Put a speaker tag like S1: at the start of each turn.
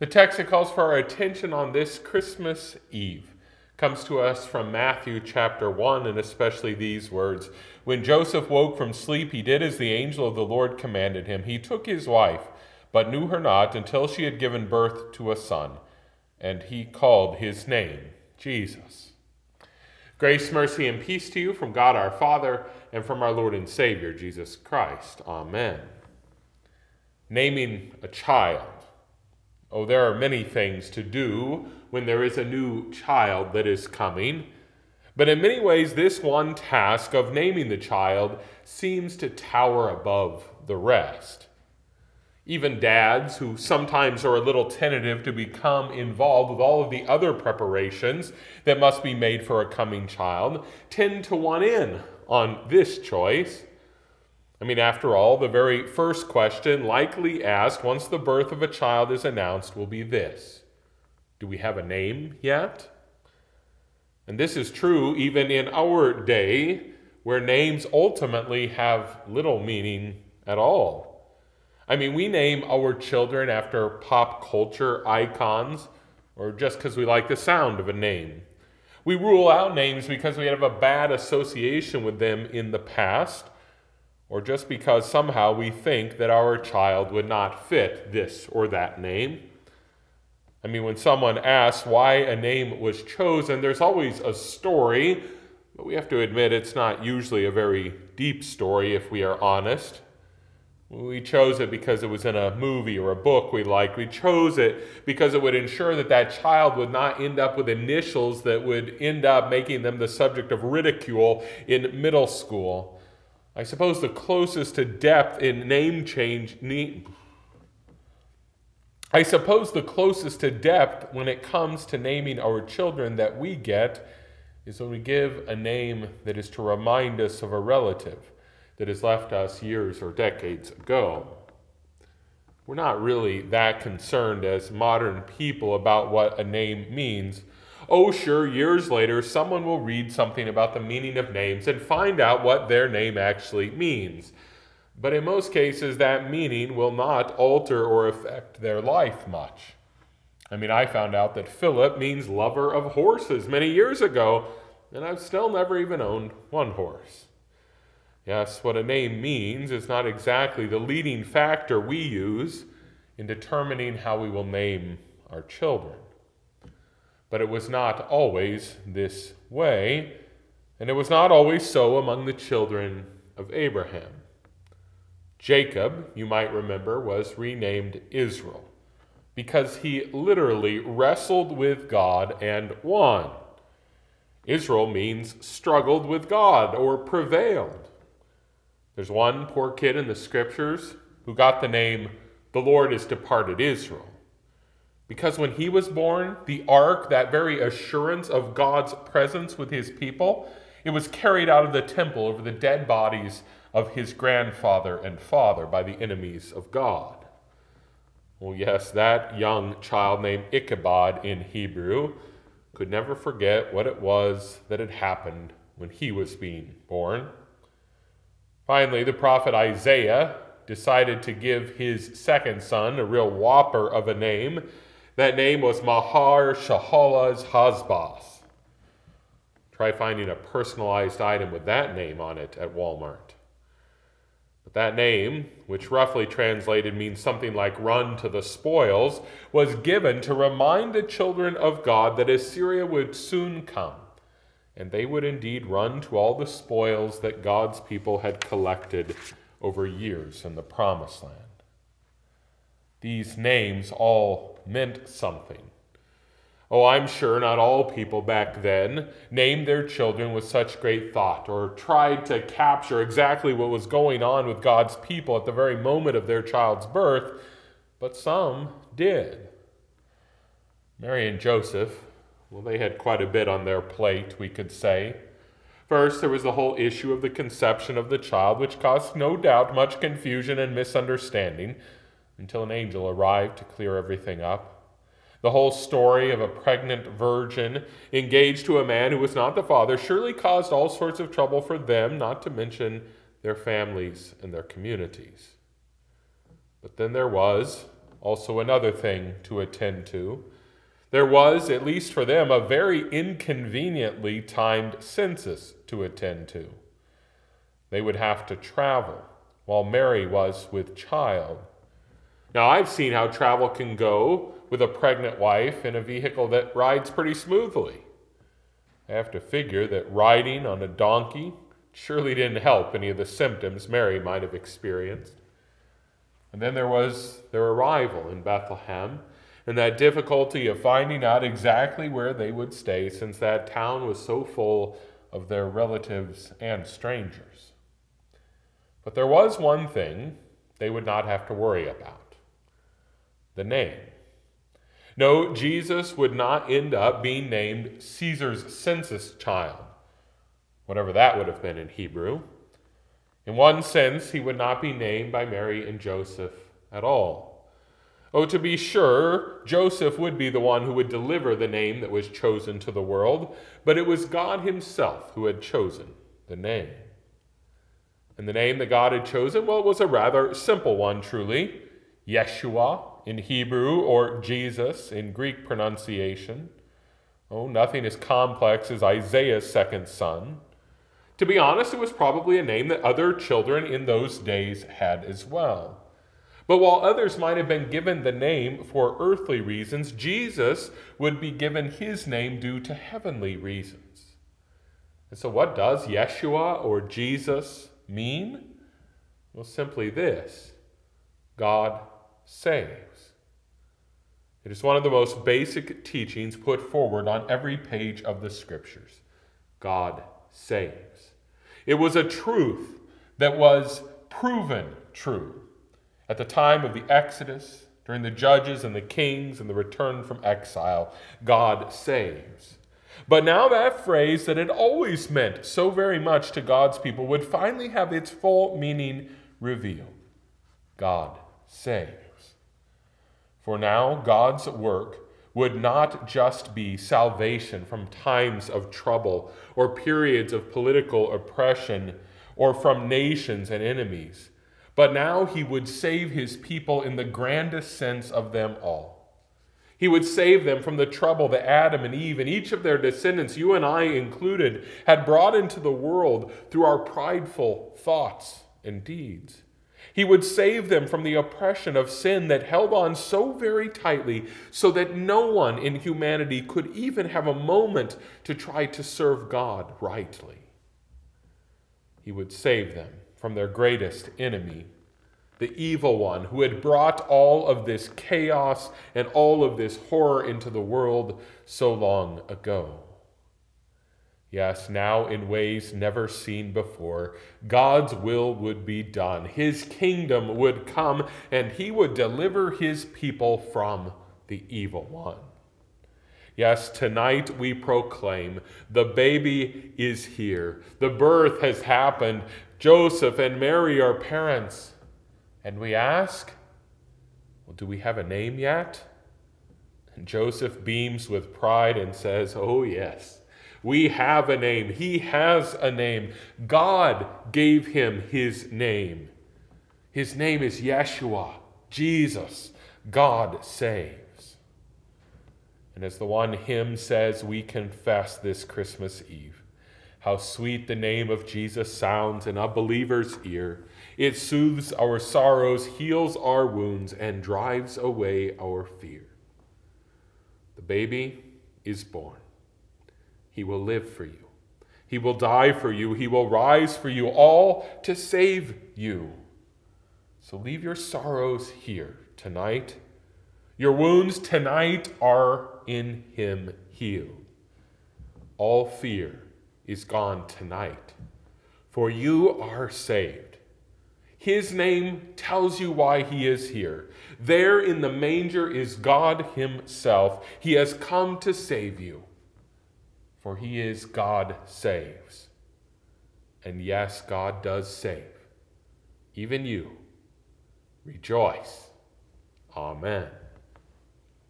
S1: The text that calls for our attention on this Christmas Eve comes to us from Matthew chapter 1, and especially these words When Joseph woke from sleep, he did as the angel of the Lord commanded him. He took his wife, but knew her not until she had given birth to a son, and he called his name Jesus. Grace, mercy, and peace to you from God our Father and from our Lord and Savior, Jesus Christ. Amen. Naming a child. Oh, there are many things to do when there is a new child that is coming. But in many ways, this one task of naming the child seems to tower above the rest. Even dads, who sometimes are a little tentative to become involved with all of the other preparations that must be made for a coming child, tend to want in on this choice. I mean, after all, the very first question likely asked once the birth of a child is announced will be this Do we have a name yet? And this is true even in our day, where names ultimately have little meaning at all. I mean, we name our children after pop culture icons or just because we like the sound of a name. We rule out names because we have a bad association with them in the past or just because somehow we think that our child would not fit this or that name. I mean, when someone asks why a name was chosen, there's always a story, but we have to admit it's not usually a very deep story if we are honest. We chose it because it was in a movie or a book we liked. We chose it because it would ensure that that child would not end up with initials that would end up making them the subject of ridicule in middle school. I suppose the closest to depth in name change. I suppose the closest to depth when it comes to naming our children that we get is when we give a name that is to remind us of a relative that has left us years or decades ago. We're not really that concerned as modern people about what a name means oh, sure, years later, someone will read something about the meaning of names and find out what their name actually means. But in most cases, that meaning will not alter or affect their life much. I mean, I found out that Philip means lover of horses many years ago, and I've still never even owned one horse. Yes, what a name means is not exactly the leading factor we use in determining how we will name our children. But it was not always this way, and it was not always so among the children of Abraham. Jacob, you might remember, was renamed Israel because he literally wrestled with God and won. Israel means struggled with God or prevailed. There's one poor kid in the scriptures who got the name, The Lord is departed Israel. Because when he was born, the ark, that very assurance of God's presence with his people, it was carried out of the temple over the dead bodies of his grandfather and father by the enemies of God. Well, yes, that young child named Ichabod in Hebrew could never forget what it was that had happened when he was being born. Finally, the prophet Isaiah decided to give his second son a real whopper of a name that name was Maher-shalal-hash-baz. Try finding a personalized item with that name on it at Walmart. But that name, which roughly translated means something like run to the spoils, was given to remind the children of God that Assyria would soon come, and they would indeed run to all the spoils that God's people had collected over years in the Promised Land. These names all meant something. Oh, I'm sure not all people back then named their children with such great thought or tried to capture exactly what was going on with God's people at the very moment of their child's birth, but some did. Mary and Joseph, well, they had quite a bit on their plate, we could say. First, there was the whole issue of the conception of the child, which caused no doubt much confusion and misunderstanding until an angel arrived to clear everything up. The whole story of a pregnant virgin engaged to a man who was not the father surely caused all sorts of trouble for them, not to mention their families and their communities. But then there was also another thing to attend to. There was, at least for them, a very inconveniently timed census to attend to. They would have to travel while Mary was with child. Now, I've seen how travel can go with a pregnant wife in a vehicle that rides pretty smoothly. I have to figure that riding on a donkey surely didn't help any of the symptoms Mary might have experienced. And then there was their arrival in Bethlehem and that difficulty of finding out exactly where they would stay since that town was so full of their relatives and strangers. But there was one thing they would not have to worry about the name. No, Jesus would not end up being named Caesar's census child, whatever that would have been in Hebrew. In one sense, he would not be named by Mary and Joseph at all. Oh, to be sure, Joseph would be the one who would deliver the name that was chosen to the world, but it was God Himself who had chosen the name. And the name that God had chosen, well, it was a rather simple one, truly Yeshua in Hebrew or Jesus in Greek pronunciation. Oh, nothing as complex as Isaiah's second son. To be honest, it was probably a name that other children in those days had as well. But while others might have been given the name for earthly reasons, Jesus would be given his name due to heavenly reasons. And so, what does Yeshua or Jesus mean? Well, simply this God saves. It is one of the most basic teachings put forward on every page of the Scriptures. God saves. It was a truth that was proven true at the time of the Exodus, during the judges and the kings and the return from exile. God saves. But now that phrase that had always meant so very much to God's people would finally have its full meaning revealed. God saves. For now, God's work would not just be salvation from times of trouble or periods of political oppression or from nations and enemies, but now he would save his people in the grandest sense of them all. He would save them from the trouble that Adam and Eve and each of their descendants, you and I included, had brought into the world through our prideful thoughts and deeds. He would save them from the oppression of sin that held on so very tightly so that no one in humanity could even have a moment to try to serve God rightly. He would save them from their greatest enemy, the evil one who had brought all of this chaos and all of this horror into the world so long ago. Yes, now in ways never seen before, God's will would be done. His kingdom would come, and he would deliver his people from the evil one. Yes, tonight we proclaim the baby is here. The birth has happened. Joseph and Mary are parents. And we ask, well, do we have a name yet? And Joseph beams with pride and says, Oh, yes. We have a name. He has a name. God gave him his name. His name is Yeshua, Jesus. God saves. And as the one hymn says, we confess this Christmas Eve how sweet the name of Jesus sounds in a believer's ear. It soothes our sorrows, heals our wounds, and drives away our fear. The baby is born. He will live for you. He will die for you. He will rise for you, all to save you. So leave your sorrows here tonight. Your wounds tonight are in Him healed. All fear is gone tonight, for you are saved. His name tells you why He is here. There in the manger is God Himself. He has come to save you for he is God saves. And yes, God does save. Even you. Rejoice. Amen.